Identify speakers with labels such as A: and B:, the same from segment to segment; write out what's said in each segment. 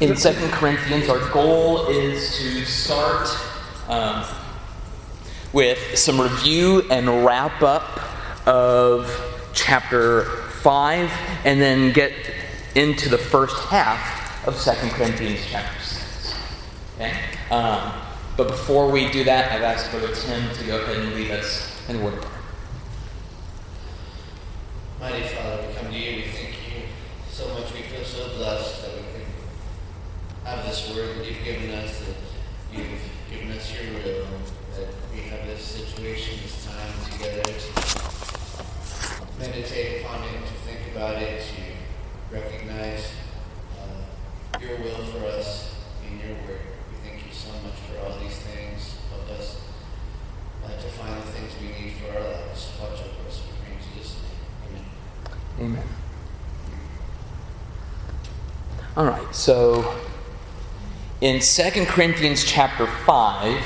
A: in Second Corinthians, our goal is to start um, with some review and wrap up of chapter 5, and then get into the first half of Second Corinthians chapter 6. Okay? Um, but before we do that, I've asked Brother Tim to go ahead and lead us in word of prayer.
B: Mighty Father, we come to you. We thank you so much. We feel so blessed that we can have this word given us, that you've given us your will, that we have this situation, this time together to meditate upon it, to think about it, to recognize uh, your will for us in your word. We thank you so much for all these things. Help us uh, to find the things we need for our lives. Watch over us. We pray in Jesus' name. Amen.
A: Amen. All right, so in 2 Corinthians chapter 5,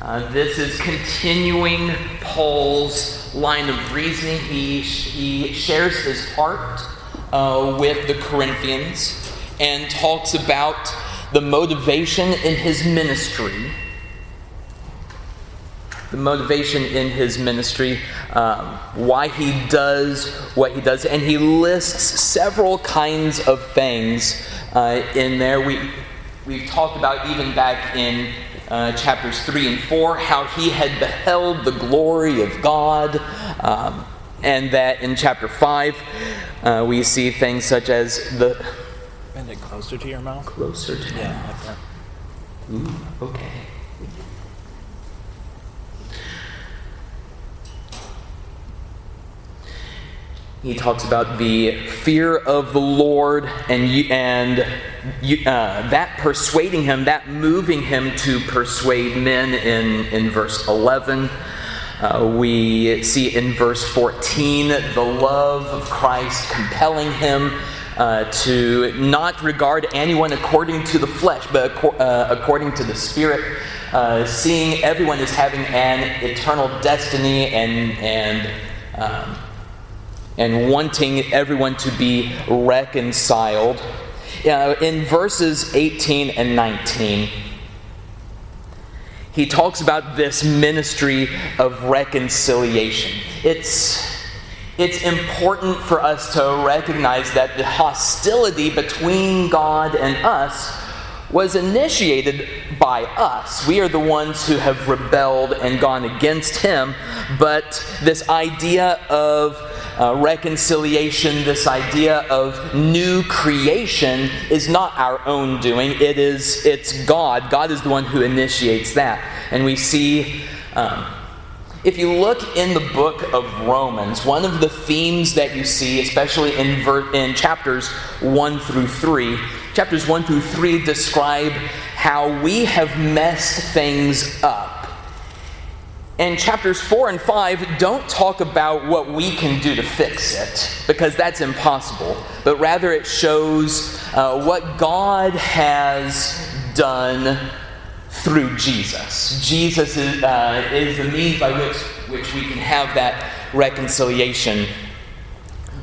A: uh, this is continuing Paul's line of reasoning. He, he shares his heart uh, with the Corinthians and talks about the motivation in his ministry. The motivation in his ministry, um, why he does what he does, and he lists several kinds of things uh, in there. We, we've talked about even back in uh, chapters 3 and 4 how he had beheld the glory of God. Um, and that in chapter 5, uh, we see things such as the.
C: Bend it closer to your mouth.
A: Closer to
C: Yeah, like that.
A: Ooh, okay. He talks about the fear of the Lord and and uh, that persuading him, that moving him to persuade men in, in verse 11. Uh, we see in verse 14 the love of Christ compelling him uh, to not regard anyone according to the flesh, but acco- uh, according to the Spirit, uh, seeing everyone as having an eternal destiny and, and, um, and wanting everyone to be reconciled. Uh, in verses 18 and 19, he talks about this ministry of reconciliation. It's, it's important for us to recognize that the hostility between God and us was initiated by us. We are the ones who have rebelled and gone against Him, but this idea of uh, reconciliation, this idea of new creation is not our own doing. It is it's God. God is the one who initiates that. And we see um, if you look in the book of Romans, one of the themes that you see, especially in, ver- in chapters 1 through 3, chapters 1 through 3 describe how we have messed things up. And chapters 4 and 5 don't talk about what we can do to fix it, because that's impossible. But rather, it shows uh, what God has done through Jesus. Jesus is, uh, is the means by which, which we can have that reconciliation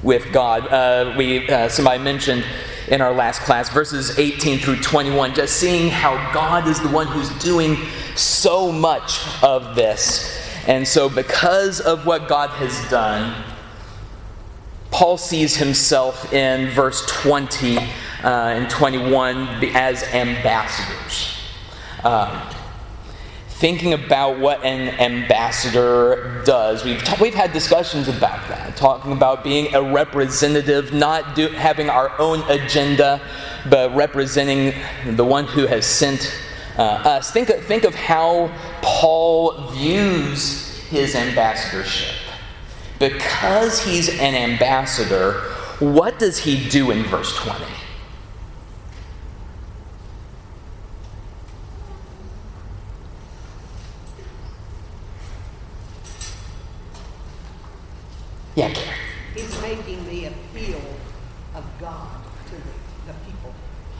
A: with God. Uh, we, uh, somebody mentioned in our last class, verses 18 through 21, just seeing how God is the one who's doing so much of this. And so, because of what God has done, Paul sees himself in verse 20 uh, and 21 as ambassadors. Um, thinking about what an ambassador does. We've, ta- we've had discussions about that, talking about being a representative, not do, having our own agenda, but representing the one who has sent uh, us. Think think of how Paul views his ambassadorship. Because he's an ambassador, what does he do in verse 20? Yeah, Karen.
D: He's making the appeal of God to the, the people.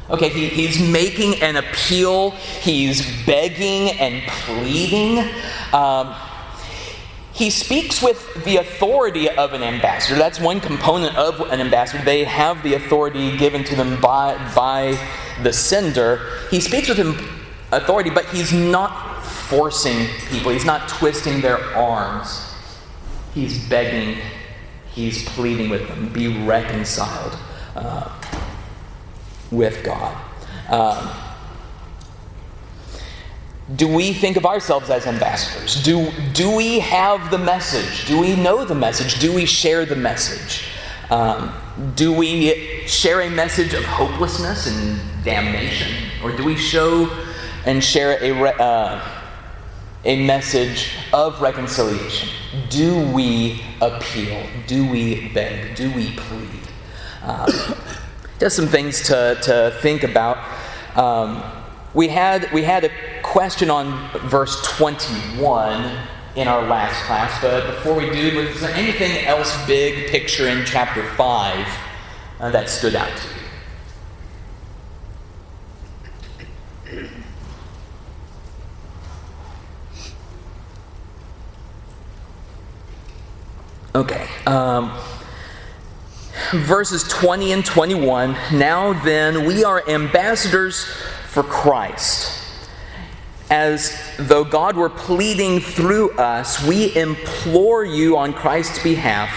A: Okay, he, he's making an appeal. He's begging and pleading. Um, he speaks with the authority of an ambassador. That's one component of an ambassador. They have the authority given to them by, by the sender. He speaks with him authority, but he's not forcing people, he's not twisting their arms. He's begging, he's pleading with them be reconciled uh, with God. Um, do we think of ourselves as ambassadors? Do, do we have the message? Do we know the message? Do we share the message? Um, do we share a message of hopelessness and damnation? Or do we show and share a, uh, a message of reconciliation? Do we appeal? Do we beg? Do we plead? Um, just some things to, to think about. Um, we had, we had a question on verse 21 in our last class, but before we do, was there anything else big picture in chapter 5 uh, that stood out to you? Okay. Um, verses 20 and 21. Now then, we are ambassadors for Christ. As though God were pleading through us, we implore you on Christ's behalf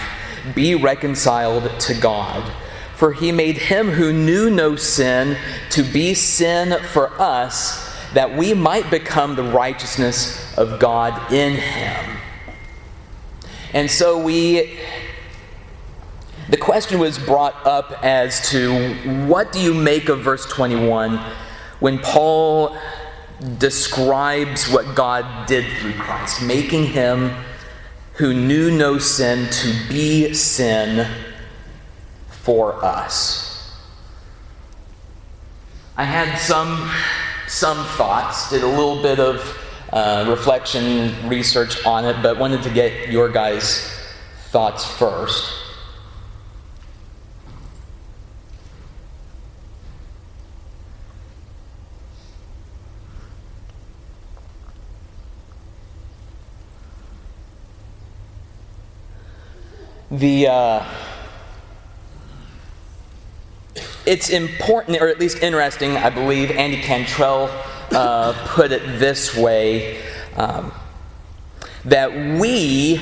A: be reconciled to God. For he made him who knew no sin to be sin for us, that we might become the righteousness of God in him. And so we the question was brought up as to what do you make of verse 21 when Paul describes what God did through Christ, making him who knew no sin to be sin for us. I had some some thoughts, did a little bit of uh, reflection, research on it, but wanted to get your guys' thoughts first. the uh, it's important, or at least interesting, I believe. Andy Cantrell uh, put it this way um, that we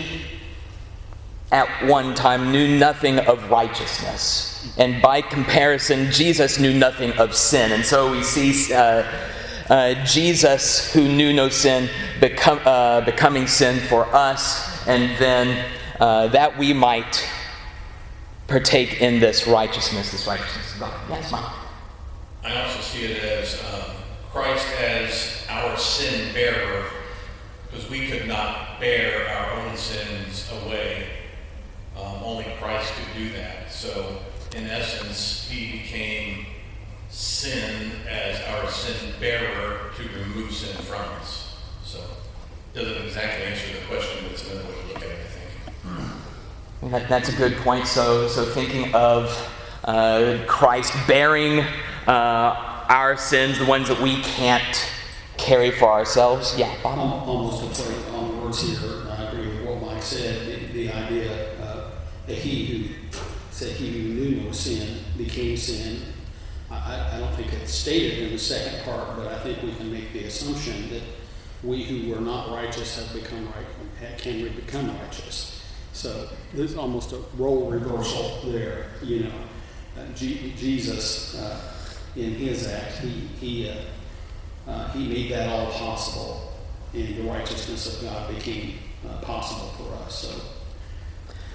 A: at one time knew nothing of righteousness. And by comparison, Jesus knew nothing of sin. And so we see uh, uh, Jesus, who knew no sin, become, uh, becoming sin for us, and then uh, that we might partake in this righteousness, this righteousness of God. Yes, Mom.
E: I also see it as um, Christ as our sin bearer, because we could not bear our own sins away. Um, only Christ could do that. So, in essence, he became sin as our sin bearer to remove sin from us. So, doesn't exactly answer the question, but it's another way to look at it, I think.
A: That, that's a good point. So, so thinking of uh, Christ bearing uh, our sins, the ones that we can't carry for ourselves. Yeah,
F: Bob? Almost play on the words here. I agree with what Mike said. The, the idea uh, that he who said he who knew no sin became sin. I, I don't think it's stated in the second part, but I think we can make the assumption that we who were not righteous have become right, can we become righteous. So there's almost a role reversal there, you know. Uh, G- Jesus, uh, in his act, he, he, uh, uh he made that all possible, and the righteousness of God became uh, possible for us. So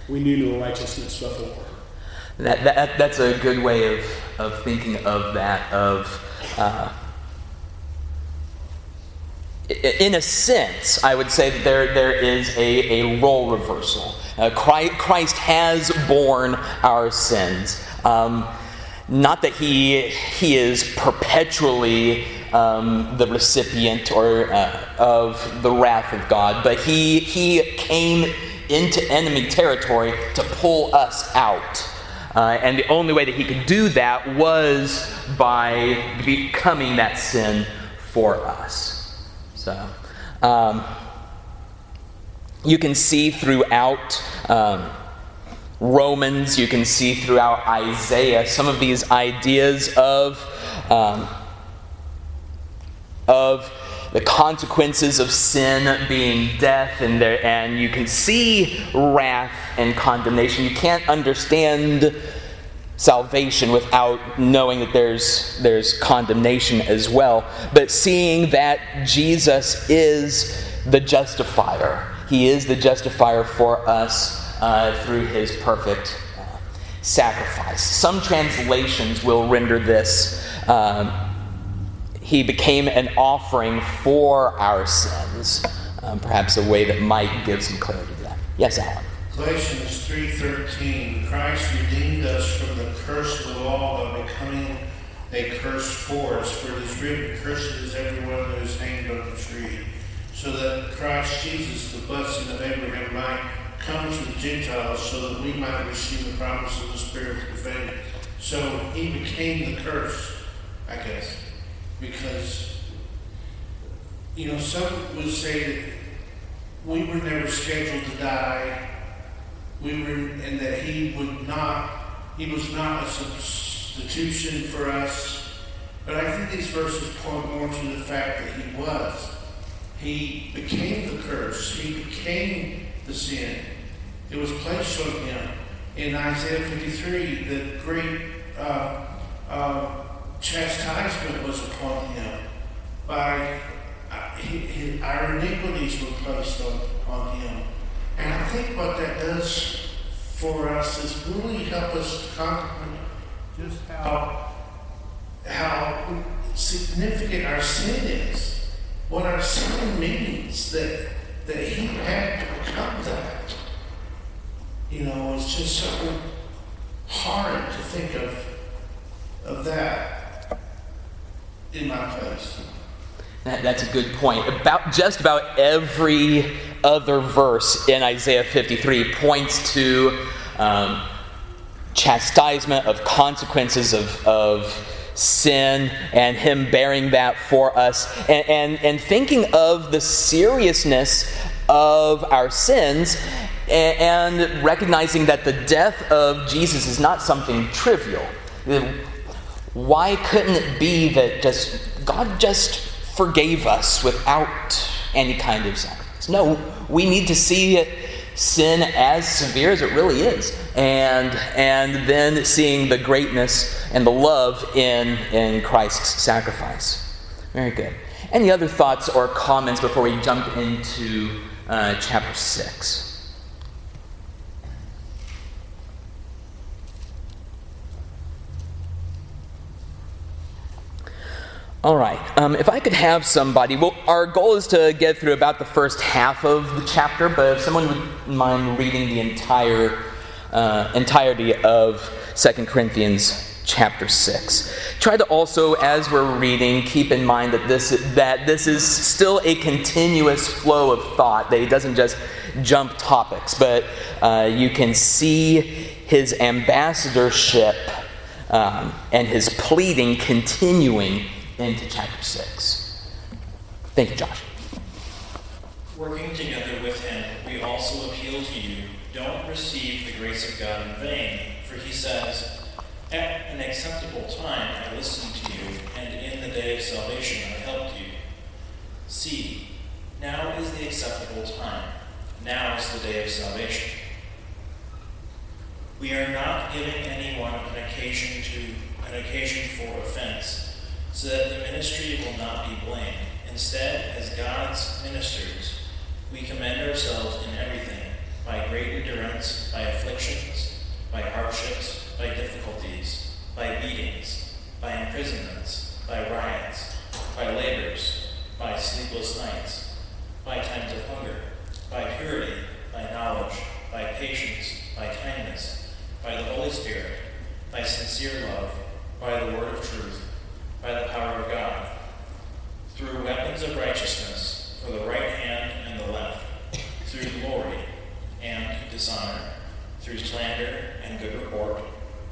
F: we knew no righteousness before.
A: That, that, that's a good way of, of thinking of that, of uh, in a sense, I would say that there, there is a, a role reversal. Uh, Christ has borne our sins. Um, not that he, he is perpetually um, the recipient or, uh, of the wrath of God, but he, he came into enemy territory to pull us out. Uh, and the only way that he could do that was by becoming that sin for us. So, um, you can see throughout um, Romans, you can see throughout Isaiah some of these ideas of, um, of the consequences of sin being death, and, there, and you can see wrath and condemnation. You can't understand salvation without knowing that there's, there's condemnation as well. But seeing that Jesus is the justifier, He is the justifier for us uh, through His perfect uh, sacrifice. Some translations will render this. Um, he became an offering for our sins. Um, perhaps a way that might give some clarity to that. Yes, Alan.
G: Galatians 3.13, Christ redeemed us from the curse of the law by becoming a curse for us. For it is written, Cursed is everyone who is hanged on the tree. So that Christ Jesus, the blessing of Abraham, might come to the Gentiles so that we might receive the promise of the Spirit through faith. So he became the curse, I guess, because, you know, some would say that we were never scheduled to die we were, and that he would not, he was not a substitution for us. But I think these verses point more to the fact that he was. He became the curse. He became the sin. It was placed on him. In Isaiah 53, the great uh, uh, chastisement was upon him. By uh, his, our iniquities were placed on, on him. And I think what that does for us is really help us to contemplate just how, how significant our sin is, what our sin means, that, that He had to become that. You know, it's just so hard to think of, of that in my place.
A: That, that's a good point. About just about every other verse in Isaiah 53 points to um, chastisement of consequences of, of sin and Him bearing that for us, and, and, and thinking of the seriousness of our sins and, recognizing that the death of Jesus is not something trivial. Why couldn't it be that just God just forgave us without any kind of sacrifice? No, we need to see it, sin as severe as it really is, and and then seeing the greatness and the love in in Christ's sacrifice. Very good. Any other thoughts or comments before we jump into uh, chapter six? All right. Um, if I could have somebody, well, our goal is to get through about the first half of the chapter, but if someone would mind reading the entire uh, entirety of Second Corinthians chapter 6. Try to also, as we're reading, keep in mind that this, that this is still a continuous flow of thought, that he doesn't just jump topics, but uh, you can see his ambassadorship um, and his pleading continuing into chapter 6. Thank you, Josh.
H: Working together with him, we also appeal to you don't receive the grace of God in vain, for he says, At an acceptable time I listened to you, and in the day of salvation I helped you. See, now is the acceptable time. Now is the day of salvation. We are not giving anyone an occasion to an occasion for offense so that the ministry will not be blamed. Instead, as God's ministers, we commend ourselves in everything by great endurance, by afflictions, by hardships, by difficulties, by beatings, by imprisonments, by riots, by labors, by sleepless nights, by times of hunger, by purity, by knowledge, by patience, by kindness, by the Holy Spirit, by sincere love, by the word of truth by the power of God, through weapons of righteousness for the right hand and the left, through glory and dishonor, through slander and good report,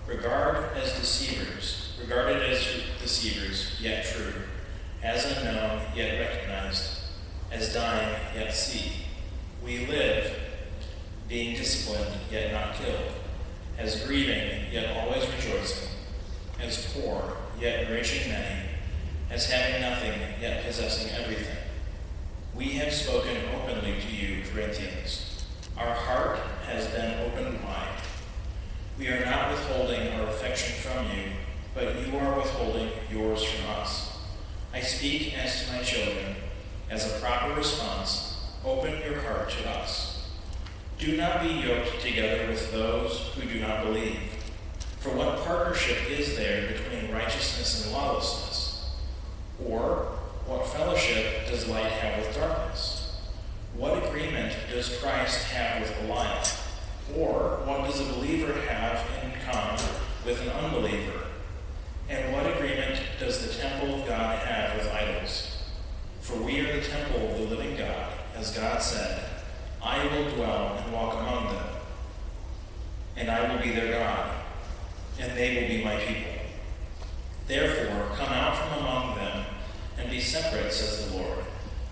H: regard as deceivers, regarded as deceivers, yet true, as unknown, yet recognized, as dying, yet see, We live, being disciplined, yet not killed, as grieving, yet always rejoicing, as poor, yet enriching many, as having nothing, yet possessing everything. We have spoken openly to you, Corinthians. Our heart has been opened wide. We are not withholding our affection from you, but you are withholding yours from us. I speak as to my children. As a proper response, open your heart to us. Do not be yoked together with those who do not believe. For what partnership is there between righteousness and lawlessness? Or what fellowship does light have with darkness? What agreement does Christ have with Belial? Or what does a believer have in common with an unbeliever? And what agreement does the temple of God have with idols? For we are the temple of the living God, as God said, I will dwell and walk among them, and I will be their God, and they will be my people. Therefore, come out from among them and be separate, says the Lord.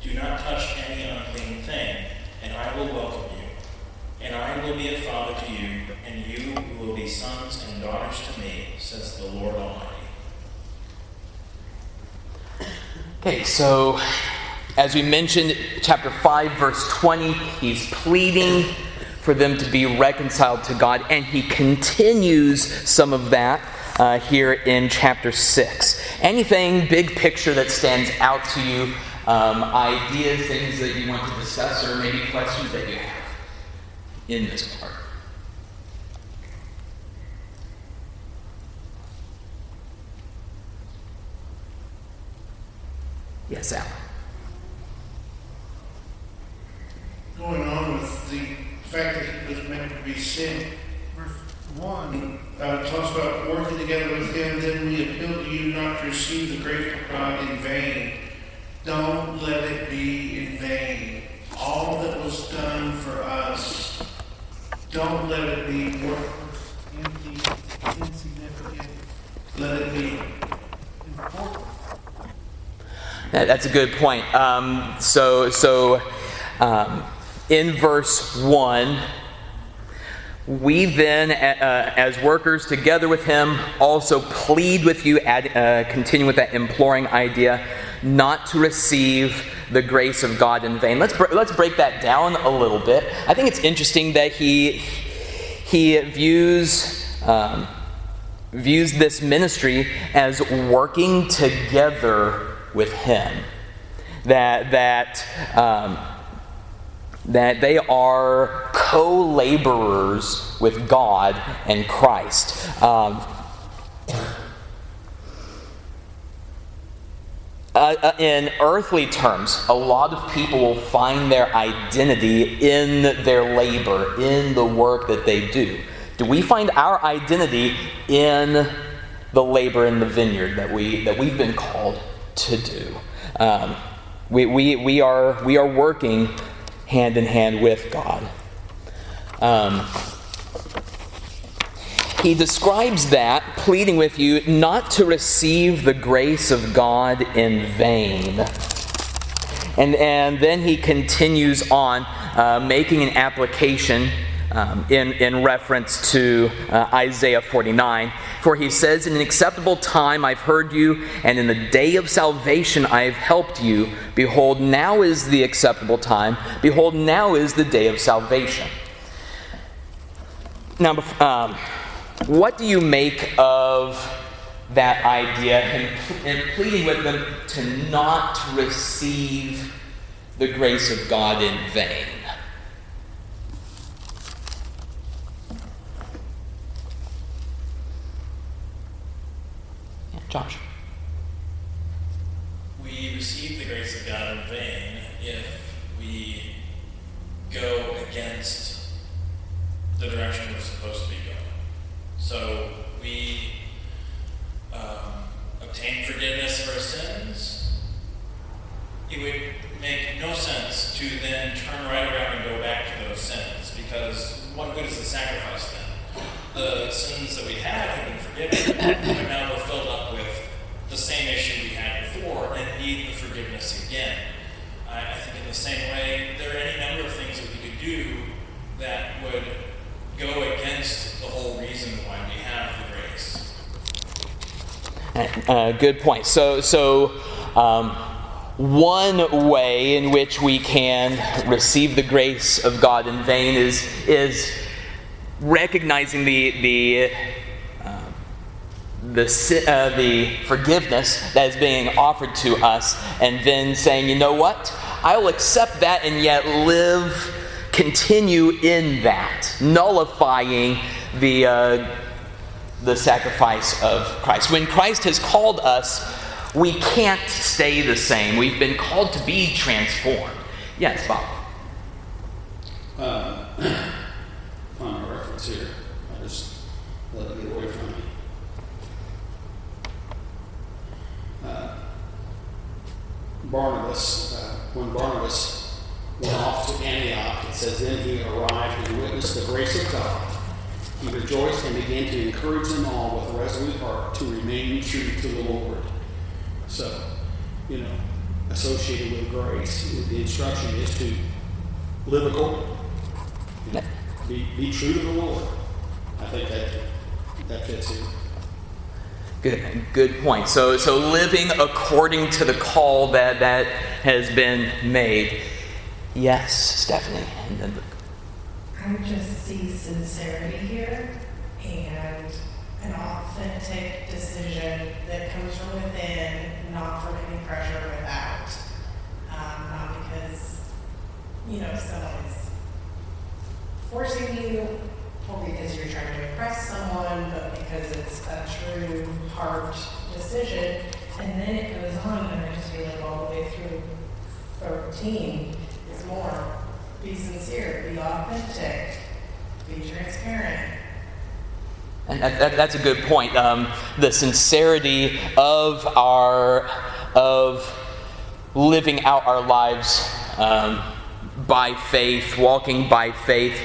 H: Do not touch any unclean thing, and I will welcome you. And I will be a father to you, and you will be sons and daughters to me, says the Lord Almighty.
A: Okay, so as we mentioned, chapter 5, verse 20, he's pleading for them to be reconciled to God, and he continues some of that uh, here in chapter 6. Anything, big picture, that stands out to you, um, ideas, things that you want to discuss, or maybe questions that you have in this part? Yes, Alan.
G: Going on with fact that he was meant to be sent, verse 1 uh, talks about working together with him, then we appeal to you not to receive the grace of God in vain. Don't let it be in vain. All that was done for us, don't let it be worthless, empty, insignificant. Let it be important.
A: That- That's a good point. Um, so, so um, in verse 1, we then, uh, as workers together with him, also plead with you, add, uh, continue with that imploring idea, not to receive the grace of God in vain. Let's, br- let's break that down a little bit. I think it's interesting that he, he views, um, views this ministry as working together with him. That, that, um, that they are co laborers with God and Christ. Um, uh, uh, in earthly terms, a lot of people will find their identity in their labor, in the work that they do. Do we find our identity in the labor in the vineyard that, we, that we've been called to do? Um, we, we, we, are, we are working hand in hand with God. Um, he describes that, pleading with you not to receive the grace of God in vain. And, and then he continues on, uh, making an application um, in, in reference to uh, Isaiah 49. For he says, In an acceptable time I've heard you, and in the day of salvation I have helped you. Behold, now is the acceptable time. Behold, now is the day of salvation. Now, um, what do you make of that idea and, and pleading with them to not receive the grace of God in vain? Yeah, Josh.
H: We receive the grace of God in vain if we go against the direction we're supposed to be going. So we um, obtain forgiveness for our sins. It would make no sense to then turn right around and go back to those sins because what good is the sacrifice then? the sins that we had have been forgiven, but now we're filled up with the same issue we had before and need the forgiveness again. I, I think in the same way, there are any number of things that we could do that would go against the whole reason why we have the grace.
A: Uh, uh good point. So, so um, one way in which we can receive the grace of God in vain is is recognizing the, the, uh, the, uh, the forgiveness that is being offered to us, and then saying, you know what? I will accept that and yet live, continue in that, nullifying the, uh, the sacrifice of Christ. When Christ has called us, we can't stay the same. We've been called to be transformed. Yes, Bob.
F: Uh, find a reference here. I just let it get away from me. Uh, Barnabas, uh, when Barnabas went off to Antioch, it says, Then he arrived and witnessed the grace of God. He rejoiced and began to encourage them all with a resolute heart to remain true to the Lord. So, you know, associated with grace, the instruction is to live according. Be, be true to the Lord. I think that that fits in.
A: Good, good point. So, so living according to the call that that has been made. Yes, Stephanie.
I: I just see sincerity here and an authentic decision that comes from within, not from any pressure without. Um, not because, you know, someone is forcing you or because you're trying to impress someone, but because it's a true heart decision. And then it goes on, and I just feel like all the way through 13 is more be sincere, be authentic, be transparent.
A: And that, that, that's a good point. Um, the sincerity of our of living out our lives um, by faith, walking by faith.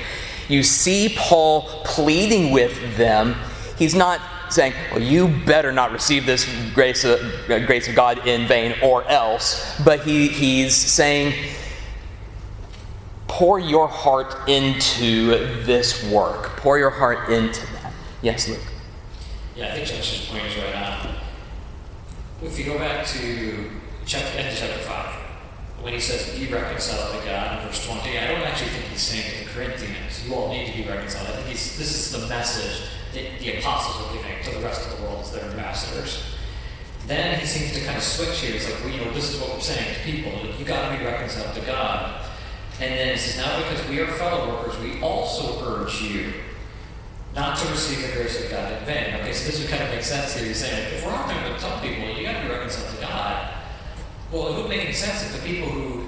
A: You see Paul pleading with them. He's not saying, "Well, you better not receive this grace of, grace of God in vain, or else." But he, he's saying pour your heart into this work. Pour your heart into that. Yes, Luke.
J: Yeah, I think Josh's point is right on. If you go back to chapter, chapter 5, when he says, be reconciled to God in verse 20, I don't actually think he's saying to the Corinthians, you all need to be reconciled. I think he's, this is the message that the apostles are giving to the rest of the world as their ambassadors. Then he seems to kind of switch here. He's like, well, you know, this is what we're saying to people. You got to be reconciled to God. And then he says, now because we are fellow workers, we also urge you not to receive the grace of God in vain. Okay, so this would kind of make sense here. He's saying, if we're all going to tell people, you got to be reconciled to God, well, it wouldn't make any sense if the people who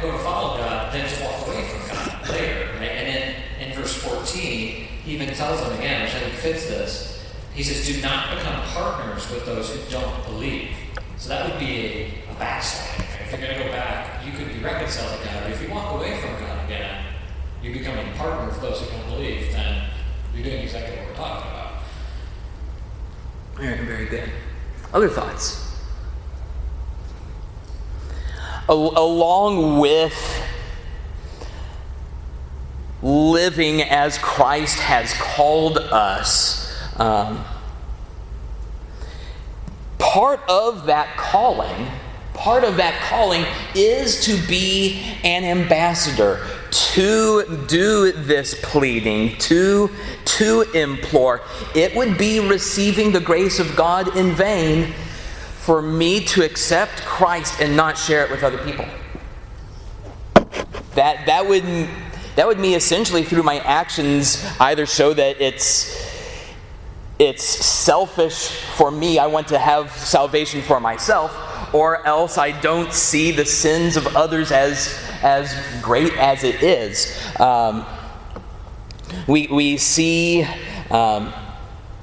J: go to follow God then just walk away from God later, right? And then in verse 14, he even tells them again, which I think fits this, he says, do not become partners with those who don't believe. So that would be a, a backslide. If you're going to go back, you could be reconciled to God. But if you walk away from God again, you become a partner with those who don't believe, then you're doing exactly what we're talking about.
A: Very, very good. Other thoughts? Along with living as Christ has called us, um, part of that calling part of that calling is to be an ambassador, to do this pleading, to, to implore. It would be receiving the grace of God in vain for me to accept Christ and not share it with other people. That, that would that would mean essentially through my actions either show that it's it's selfish for me i want to have salvation for myself or else I don't see the sins of others as, as great as it is. Um, we, we see um,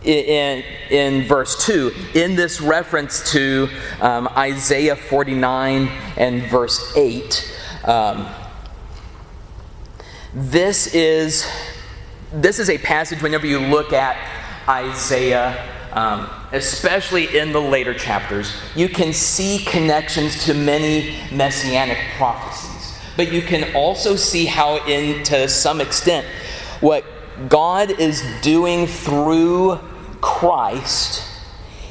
A: in, in verse 2, in this reference to um, Isaiah 49 and verse 8, um, this is, this is a passage whenever you look at Isaiah um, especially in the later chapters, you can see connections to many messianic prophecies. But you can also see how, in to some extent, what God is doing through Christ,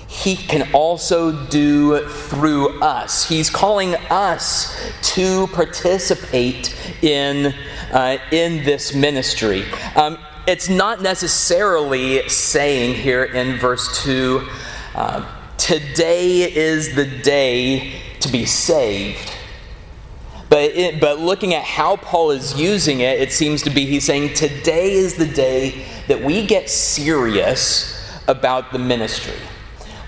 A: he can also do through us. He's calling us to participate in, uh, in this ministry. Um, it's not necessarily saying here in verse 2 uh, today is the day to be saved. But, it, but looking at how Paul is using it, it seems to be he's saying today is the day that we get serious about the ministry.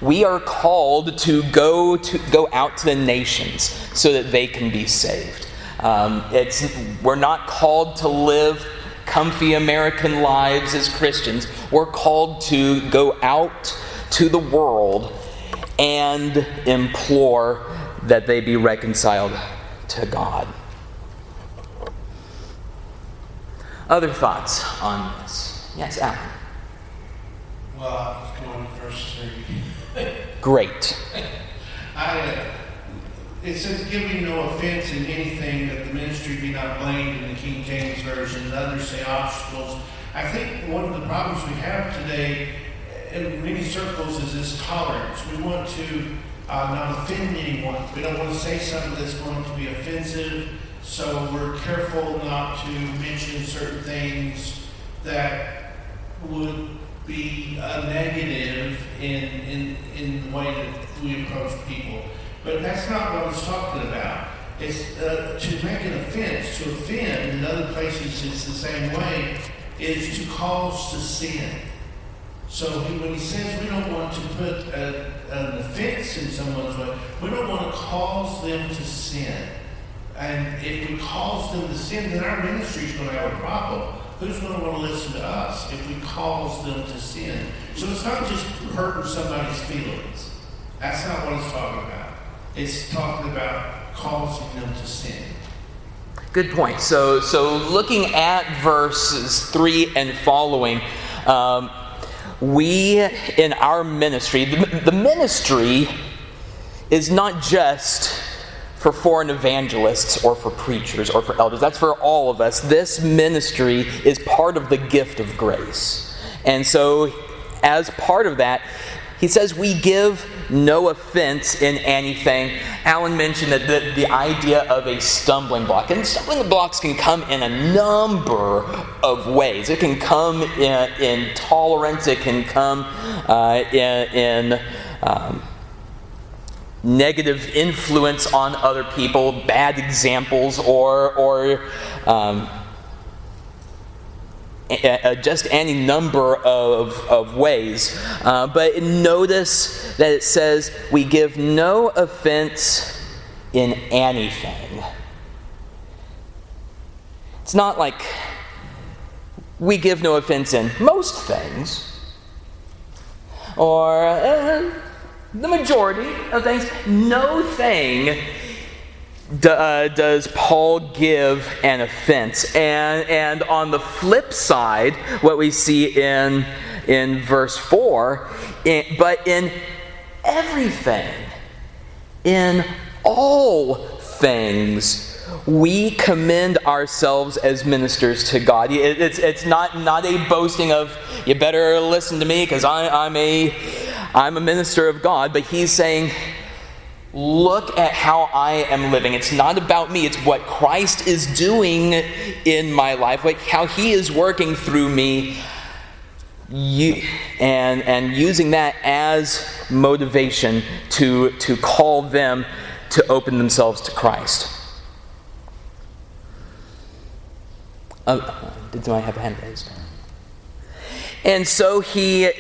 A: We are called to go, to go out to the nations so that they can be saved. Um, it's, we're not called to live comfy American lives as Christians. We're called to go out to the world and implore that they be reconciled to God. Other thoughts on this? Yes, Alan.
G: Well, I was going to verse 3.
A: Great.
G: I, uh, it says, giving no offense in anything that the ministry be not blamed in the King James Version, and others say obstacles. I think one of the problems we have today in many circles is this tolerance. We want to uh, not offend anyone. We don't want to say something that's going to be offensive, so we're careful not to mention certain things that would be a negative in, in, in the way that we approach people. But that's not what I was talking about. It's uh, to make an offense, to offend, in other places it's the same way, is to cause to sin. So when he says we don't want to put a, an offense in someone's way, we don't want to cause them to sin. And if we cause them to sin, then our ministry is going to have a problem. Who's going to want to listen to us if we cause them to sin? So it's not just hurting somebody's feelings. That's not what it's talking about. It's talking about causing them to sin.
A: Good point. So, so looking at verses 3 and following, um, we in our ministry, the, the ministry is not just for foreign evangelists or for preachers or for elders. That's for all of us. This ministry is part of the gift of grace. And so, as part of that, he says we give no offense in anything. Alan mentioned that the, the idea of a stumbling block, and stumbling blocks can come in a number of ways. It can come in, in tolerance, it can come uh, in, in um, negative influence on other people, bad examples, or, or um, just any number of, of ways. Uh, but notice that it says, we give no offense in anything. It's not like we give no offense in most things, or uh, the majority of things. No thing do, uh, does Paul give an offense. And, and on the flip side, what we see in, in verse 4, in, but in everything, in all things, we commend ourselves as ministers to God. It's, it's not, not a boasting of, you better listen to me because I'm a, I'm a minister of God, but he's saying, look at how I am living. It's not about me, it's what Christ is doing in my life, like how he is working through me. You, and, and using that as motivation to, to call them to open themselves to Christ. Uh, did I have a hand raised? And so he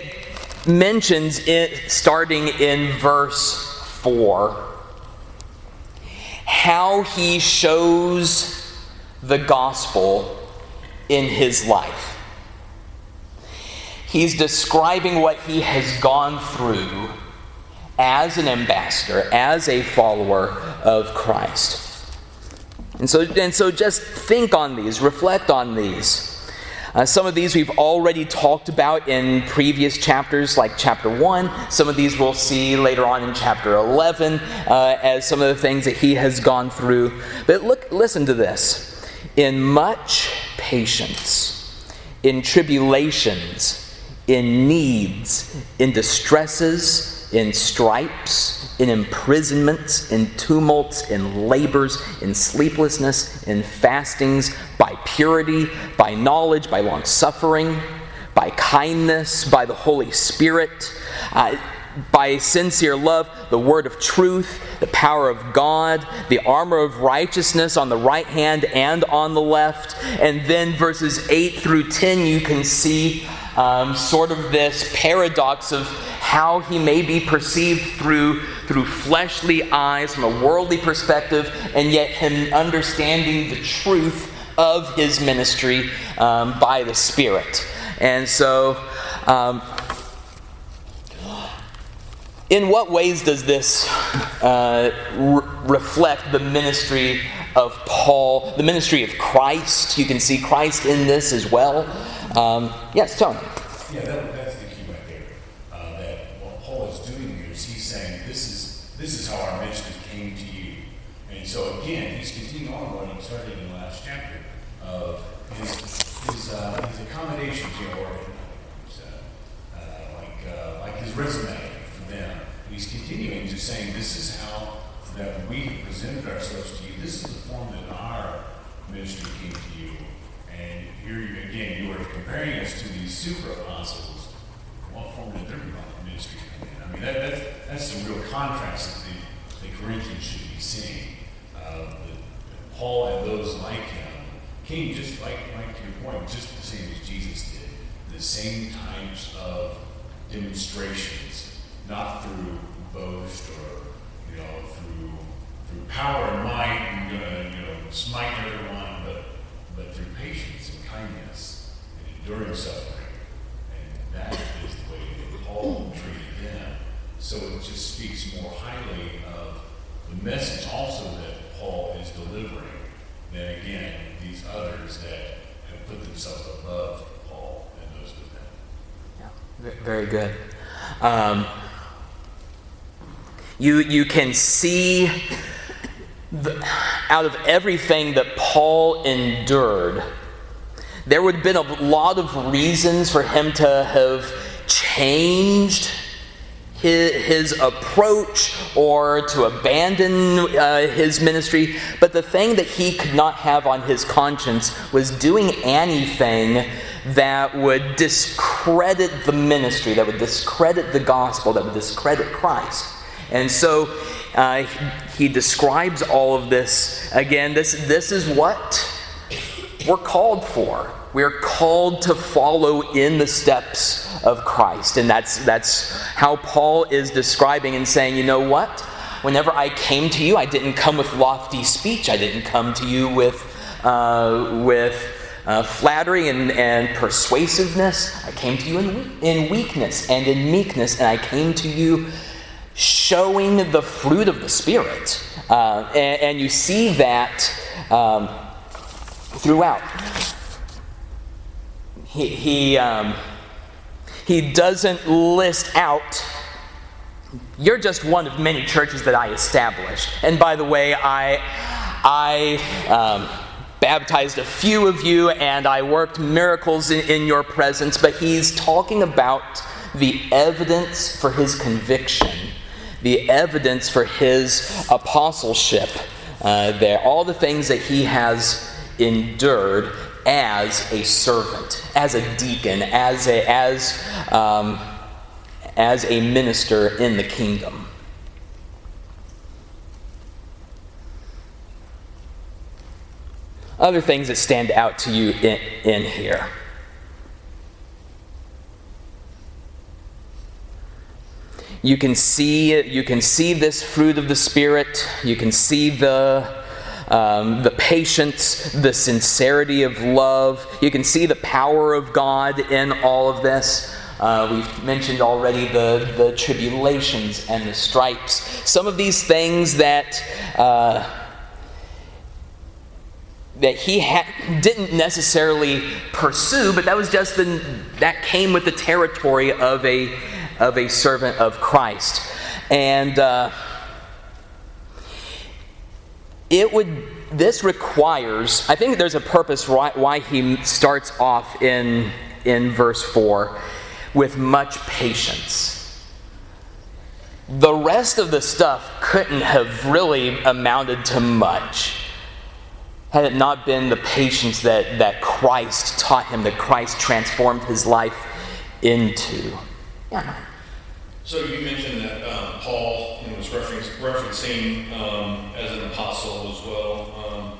A: mentions it starting in verse 4 how he shows the gospel in his life. He's describing what he has gone through as an ambassador, as a follower of Christ. And so, and so just think on these, reflect on these. Uh, some of these we've already talked about in previous chapters, like chapter 1. Some of these we'll see later on in chapter 11 uh, as some of the things that he has gone through. But look, listen to this. In much patience, in tribulations, in needs, in distresses, in stripes, in imprisonments, in tumults, in labors, in sleeplessness, in fastings, by purity, by knowledge, by long suffering, by kindness, by the Holy Spirit. Uh, by sincere love, the word of truth, the power of God, the armor of righteousness on the right hand and on the left. And then verses 8 through 10, you can see um, sort of this paradox of how he may be perceived through, through fleshly eyes from a worldly perspective, and yet him understanding the truth of his ministry um, by the Spirit. And so, um, in what ways does this uh, re- reflect the ministry of Paul, the ministry of Christ? You can see Christ in this as well. Um, yes, Tony.
K: Yeah, that, that's the key right there. Uh, that what Paul is doing here is he's saying this is this is how our ministry came to you. And so again, he's continuing on what he started in the last chapter of his his, uh, his you know, or his, uh, uh, like uh, like his resume for them. And he's continuing to saying this is how that we have presented ourselves to you. This is the form that our ministry came to you. And here you, again, you are comparing us to these super apostles. What form did their ministry come in? I mean, that, that's, that's the real contrast that the, the Corinthians should be seeing. Uh, that, that Paul and those like him came just like, like to your point, just the same as Jesus did. The same types of demonstrations, not through boast or, you know, through through power and might and gonna, you know, smite everyone, but but through patience and kindness and enduring suffering. And that is the way that Paul treated them. So it just speaks more highly of the message also that Paul is delivering than again these others that have put themselves above Paul and those with them.
A: Yeah, very good. Um, you, you can see the, out of everything that Paul endured, there would have been a lot of reasons for him to have changed his, approach or to abandon uh, his ministry. But the thing that he could not have on his conscience was doing anything that would discredit the ministry, that would discredit the gospel, that would discredit Christ. And so uh, he describes all of this. Again, this, this is what we're called for. We're called to follow in the steps of Christ. And that's, that's how Paul is describing and saying, you know what? Whenever I came to you, I didn't come with lofty speech. I didn't come to you with, uh, with uh, flattery and, and persuasiveness. I came to you in, in weakness and in meekness, and I came to you showing the fruit of the Spirit. Uh, and, and, you see that um, throughout. He, he, um, he doesn't list out, you're just one of many churches that I established. And by the way, I, I um, baptized a few of you and I worked miracles in, in your presence, but he's talking about the evidence for his conviction the evidence for his apostleship uh, there. All the things that he has endured as a servant, as a deacon, as a, as, um, as a minister in the kingdom. Other things that stand out to you in, in here. you can see you can see this fruit of the spirit you can see the um, the patience the sincerity of love. You can see the power of god in all of this. Uh, we've mentioned already the, the tribulations and the stripes. Some of these things that uh, that he ha- didn't necessarily pursue, but that was just the, that came with the territory of a of a servant of Christ. And uh, it would, this requires, I think there's a purpose why, why he starts off in, in verse 4 with much patience. the rest of the stuff couldn't have really amounted to much had it not been the patience that, that Christ taught him, that Christ transformed his life into. Yeah.
E: So you mentioned that um, Paul you know, was referencing um, as an apostle as well, um,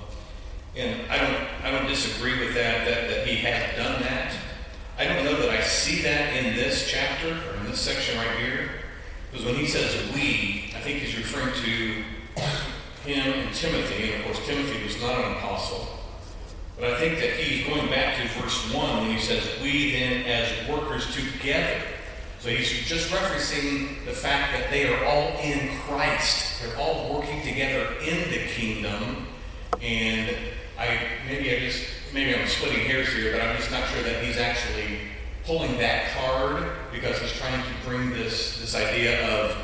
E: and I don't I don't disagree with that, that that he has done that. I don't know that I see that in this chapter or in this section right here, because when he says we, I think he's referring to him and Timothy, and of course Timothy was not an apostle. But I think that he's going back to verse 1 when he says, We then as workers together. So he's just referencing the fact that they are all in Christ. They're all working together in the kingdom. And I maybe I just maybe I'm splitting hairs here, but I'm just not sure that he's actually pulling that card because he's trying to bring this this idea of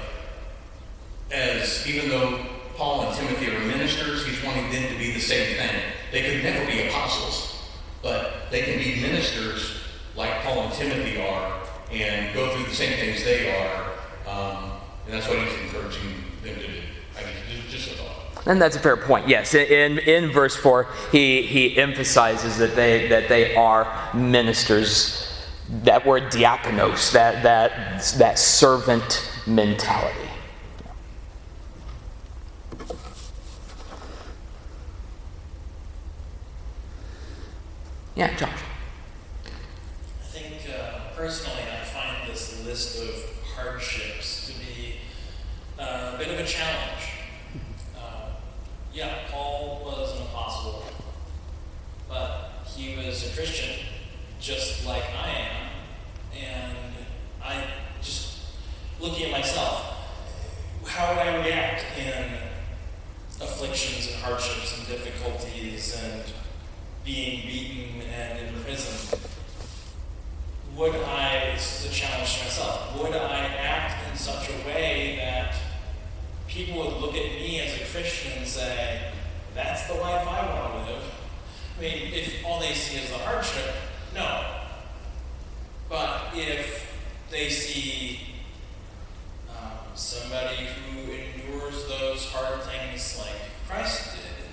E: as even though Paul and Timothy are ministers, he's wanting them to be the same thing. They could never be apostles, but they can be ministers like Paul and Timothy are and go through the same things they are. Um, and that's what he's encouraging them to do. I just, just a thought.
A: And that's a fair point. Yes, in, in verse four, he, he emphasizes that they that they are ministers. That word diakonos, that that that servant mentality. Yeah, Josh.
H: I think uh, personally, I find this list of hardships to be uh, a bit of a challenge. Uh, yeah, Paul was an apostle, but he was a Christian just like I am. And I just looking at myself, how would I react in afflictions and hardships and difficulties and being beaten and in prison, would I, this is a challenge to myself, would I act in such a way that people would look at me as a Christian and say, that's the life I want to live? I mean, if all they see is the hardship, no. But if they see um, somebody who endures those hard things like Christ did,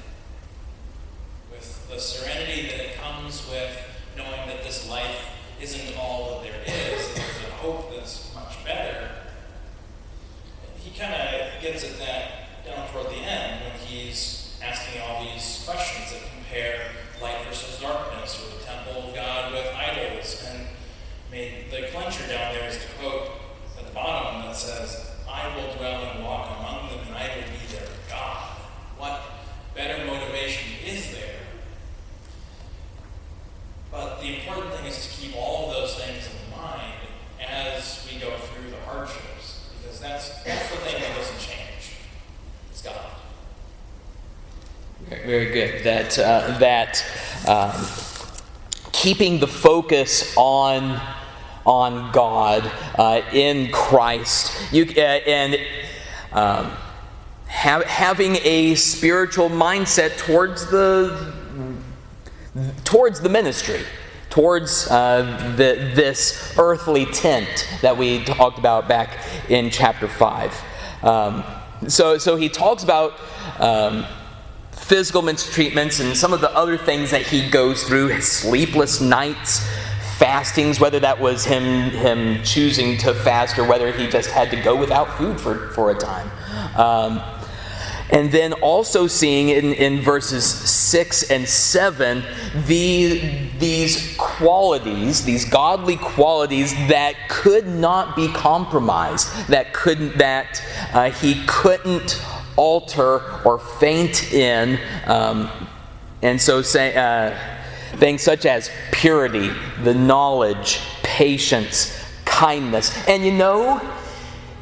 H: with the serenity that it comes with knowing that this life isn't all that there is, there's a hope that's much better. He kind of gets at that down toward the end when he's asking all these questions that compare light versus darkness, or the temple of God with idols. And I mean, the clincher down there is the quote at the bottom that says, I will dwell and walk among them, and I will be their God. What better motivation is there? But the important thing is to keep all of those things in mind as we go through the hardships, because that's, that's the thing that doesn't change. It's God.
A: Very good. That uh, that um, keeping the focus on on God uh, in Christ, you uh, and um, ha- having a spiritual mindset towards the towards the ministry, towards uh, the, this earthly tent that we talked about back in chapter five. Um, so so he talks about. Um, physical mistreatments and some of the other things that he goes through his sleepless nights fastings whether that was him him choosing to fast or whether he just had to go without food for, for a time. Um, and then also seeing in, in verses 6 and 7 the, these qualities these godly qualities that could not be compromised that couldn't that uh, he couldn't alter or faint in. Um, and so, say, uh, things such as purity, the knowledge, patience, kindness. And you know,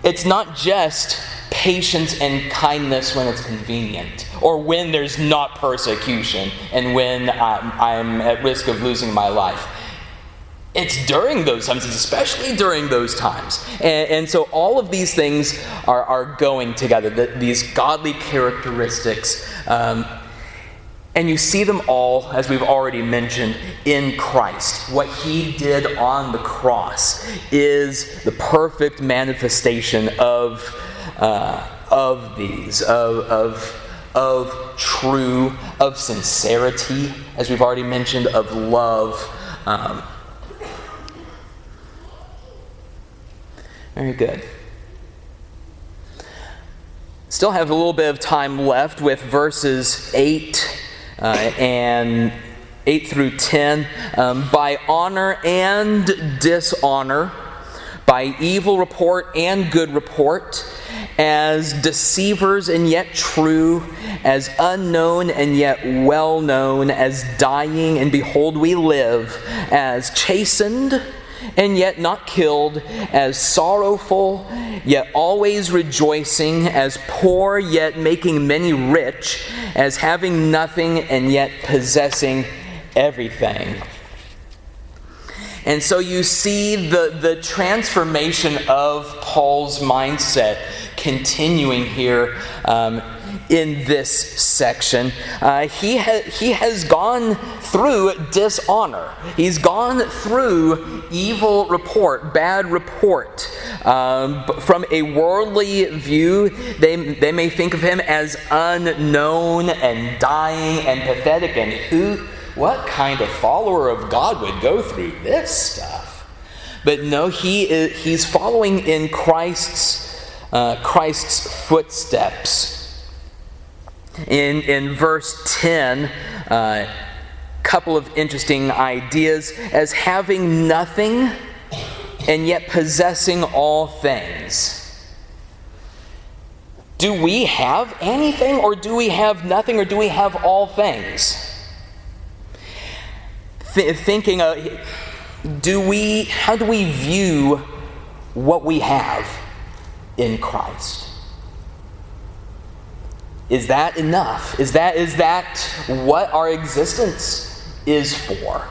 A: it's not just patience and kindness when it's convenient or when there's not persecution and when I'm, I'm at risk of losing my life it's during those times, it's especially during those times. And, and, so all of these things are, are going together, the, these godly characteristics. Um, and you see them all, as we've already mentioned, in Christ. What he did on the cross is the perfect manifestation of, uh, of these, of, of, of true, of sincerity, as we've already mentioned, of love. Um, very good. Still have a little bit of time left with verses 8 uh, and 8 through 10. Um, by honor and dishonor, by evil report and good report, as deceivers and yet true, as unknown and yet well known, as dying and behold we live, as chastened and yet not killed, as sorrowful, yet always rejoicing, as poor, yet making many rich, as having nothing and yet possessing everything. And so you see the, the transformation of Paul's mindset continuing here um, in this section. Uh, he, ha- he has gone through dishonor, he's gone through evil report, bad report. Um, from a worldly view, they, they may think of him as unknown and dying and pathetic. And who, what kind of follower of God would go through this stuff? But no, he is, he's following in Christ's uh, Christ's footsteps. In, in verse 10, a uh, couple of interesting ideas as having nothing and yet possessing all things. Do we have anything, or do we have nothing, or do we have all things? Th- thinking, of, do we, how do we view what we have? in Christ. Is that enough? Is that, is that what our existence is for?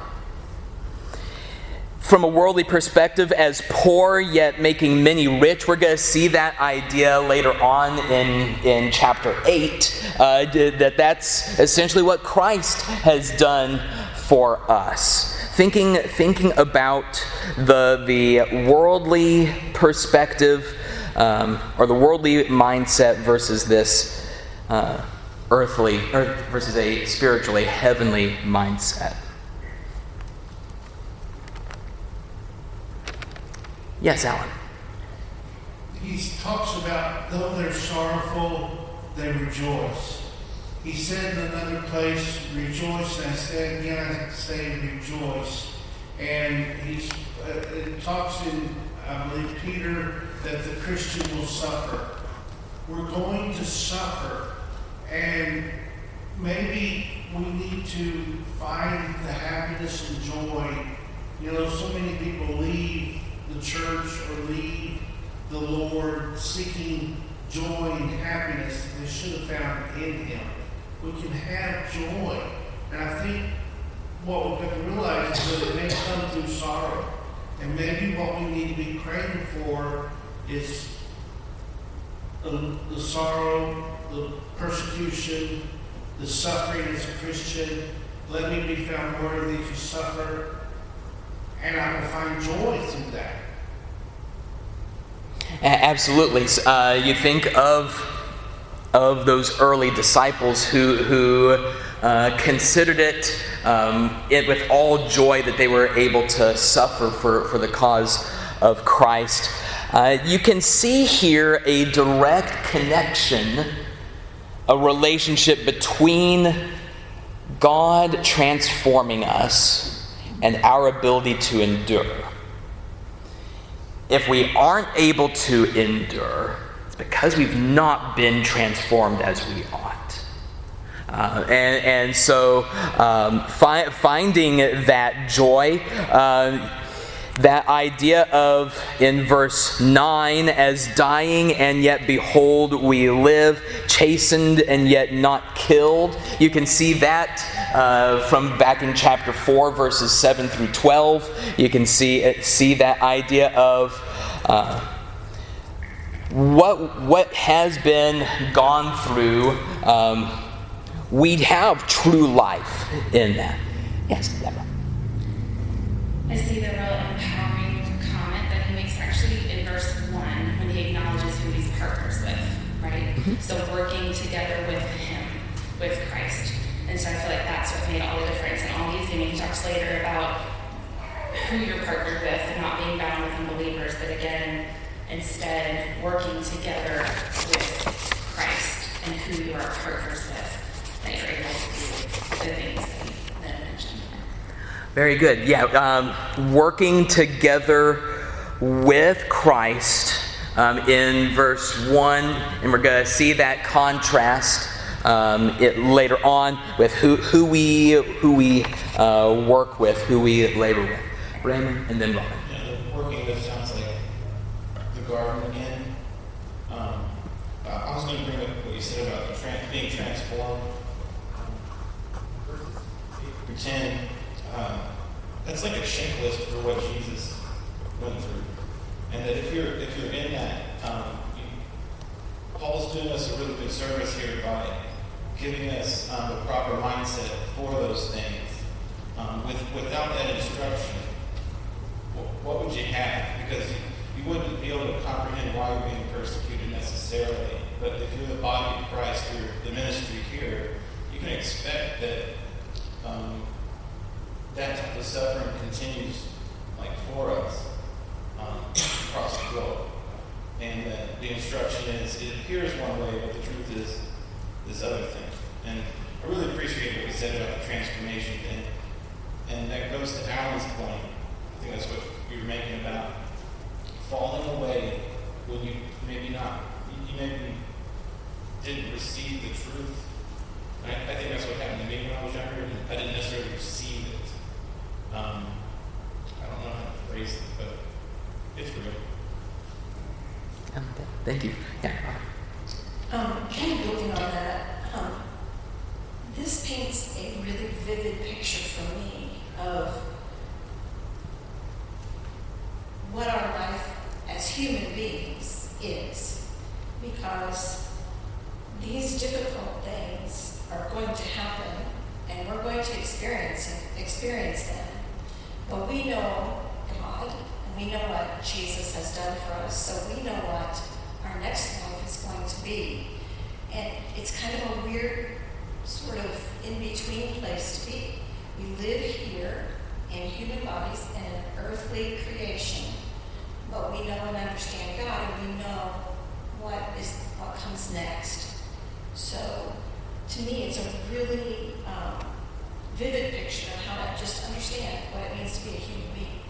A: From a worldly perspective, as poor yet making many rich, we're going to see that idea later on in, in chapter 8, uh, that that's essentially what Christ has done for us thinking, thinking about the, the worldly perspective um, or the worldly mindset versus this uh, earthly, or versus a spiritually heavenly mindset. Yes, Alan.
G: He talks about though they're sorrowful, they rejoice. He said in another place, rejoice, and I said again, I say rejoice. And he uh, talks in, I believe, Peter that the Christian will suffer. We're going to suffer. And maybe we need to find the happiness and joy. You know, so many people leave the church or leave the Lord seeking joy and happiness that they should have found in Him. We can have joy. And I think what we've got to realize is that it may come through sorrow. And maybe what we need to be praying for is the, the sorrow, the persecution, the suffering as a Christian. Let me be found worthy to suffer, and I will find joy through that.
A: Absolutely. Uh, you think of of those early disciples who who uh, considered it, um, it with all joy that they were able to suffer for, for the cause of Christ. Uh, you can see here a direct connection, a relationship between God transforming us and our ability to endure. If we aren't able to endure, it's because we've not been transformed as we ought. Uh, and, and so, um, fi- finding that joy. Uh, that idea of in verse 9 as dying and yet behold we live chastened and yet not killed. You can see that uh, from back in chapter 4 verses 7 through 12 you can see see that idea of uh, what what has been gone through um, we have true life in that. Yes.
L: I see the real empowering comment that he makes actually in verse 1 when he acknowledges who he's partners with. Right? Mm-hmm. So working together with Him, with Christ. And so I feel like that's what made all the difference. And all these, things he talks later about who you're partnered with and not being bound with unbelievers, but again, instead working together with Christ and who you are partners with, that you're able to do the things that he then mentioned.
A: Very good. Yeah, um, working together with Christ um, in verse 1, and we're going to see that contrast um, it later on with who, who we, who we uh, work with, who we labor with. Raymond, and then Robin.
M: The working with sounds like the garden again. Um, I was going to bring up what you said about tra- being transformed. Pretend um, that's like a checklist for what Jesus went through, and that if you're if you're in that, um, you, Paul's doing us a really good service here by giving us um, the proper mindset for those things. Um, with, without that instruction, what would you have? Because you wouldn't be able to comprehend why you're being persecuted necessarily. But if you're the body of Christ, you're the ministry here, you can expect that um, that of suffering continues like for us um, across the globe. And the instruction is it appears one way, but the truth is this other thing. And I really appreciate what you said about the transformation thing. And that goes to Alan's point. I think that's what you were making about falling away when you maybe not, you maybe didn't receive the truth. I, I, think that's what happened to me when I was younger. I didn't necessarily receive. Um, I don't know how to phrase it, but it's real.
A: Thank you. Yeah.
N: Um, kind of building on that, um, this paints a really vivid picture for me of what our life as human beings is. Because these difficult things are going to happen and we're going to experience experience them. But we know God and we know what Jesus has done for us, so we know what our next life is going to be. And it's kind of a weird sort of in between place to be. We live here in human bodies in an earthly creation, but we know and understand God, and we know what is what comes next. So, to me, it's a really um, vivid picture of how to just understand what it means to be a human being.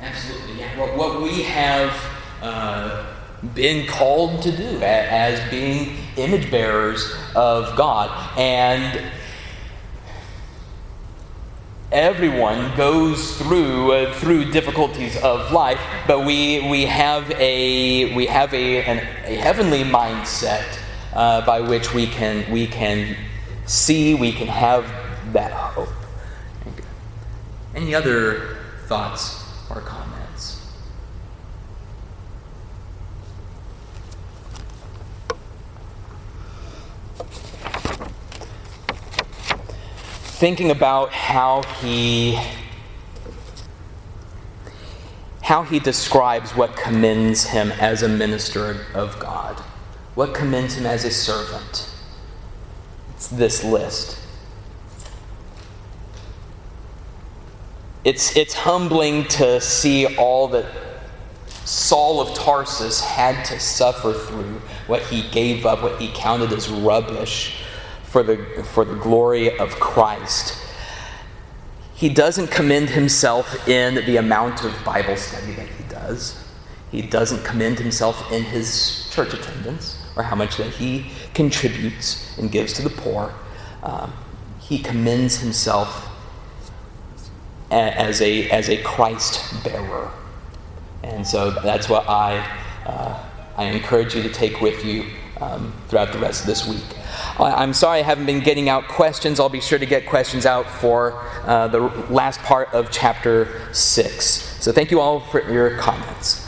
A: Absolutely, yeah. What, what we have uh, been called to do as being image bearers of God, and everyone goes through uh, through difficulties of life, but we we have a we have a an, a heavenly mindset uh, by which we can we can see we can have that hope. Any other thoughts or comments? Thinking about how he how he describes what commends him as a minister of God. What commends him as a servant? It's this list. It's, it's humbling to see all that Saul of Tarsus had to suffer through, what he gave up, what he counted as rubbish for the, for the glory of Christ. He doesn't commend himself in the amount of Bible study that he does. He doesn't commend himself in his church attendance or how much that he contributes and gives to the poor. Um, he commends himself as a, as a Christ bearer. And so that's what I, uh, I encourage you to take with you um, throughout the rest of this week. I'm sorry I haven't been getting out questions. I'll be sure to get questions out for uh, the last part of chapter 6. So thank you all for your comments.